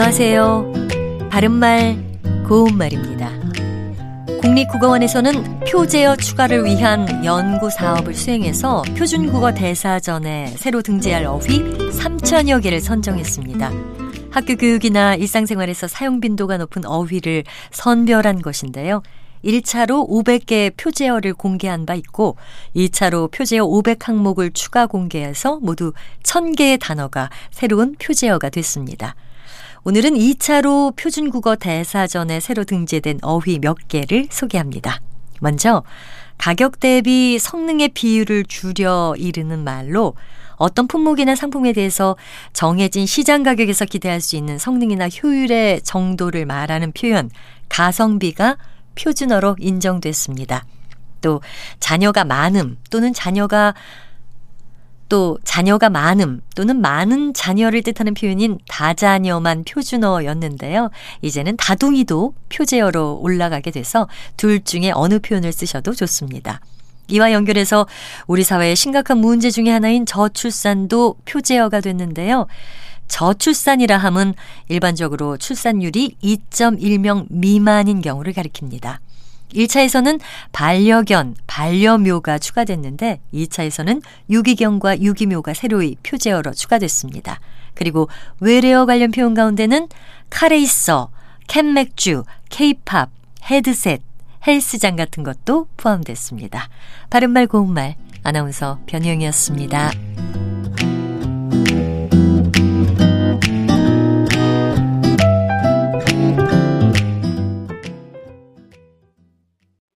안녕하세요. 바른말, 고운말입니다. 국립국어원에서는 표제어 추가를 위한 연구 사업을 수행해서 표준국어 대사전에 새로 등재할 어휘 3천여 개를 선정했습니다. 학교 교육이나 일상생활에서 사용 빈도가 높은 어휘를 선별한 것인데요. 1차로 500개의 표제어를 공개한 바 있고 2차로 표제어 500 항목을 추가 공개해서 모두 1000개의 단어가 새로운 표제어가 됐습니다. 오늘은 2차로 표준국어 대사전에 새로 등재된 어휘 몇 개를 소개합니다. 먼저 가격 대비 성능의 비율을 줄여 이르는 말로 어떤 품목이나 상품에 대해서 정해진 시장 가격에서 기대할 수 있는 성능이나 효율의 정도를 말하는 표현 가성비가 표준어로 인정됐습니다. 또 자녀가 많음 또는 자녀가 또 자녀가 많음 또는 많은 자녀를 뜻하는 표현인 다자녀만 표준어였는데요. 이제는 다둥이도 표제어로 올라가게 돼서 둘 중에 어느 표현을 쓰셔도 좋습니다. 이와 연결해서 우리 사회의 심각한 문제 중의 하나인 저출산도 표제어가 됐는데요. 저출산이라 함은 일반적으로 출산율이 2.1명 미만인 경우를 가리킵니다. 1차에서는 반려견, 반려묘가 추가됐는데 2차에서는 유기견과 유기묘가 새로이 표제어로 추가됐습니다. 그리고 외래어 관련 표현 가운데는 카레이서, 캔맥주, 케이팝, 헤드셋, 헬스장 같은 것도 포함됐습니다. 바른말 고운말 아나운서 변희영이었습니다.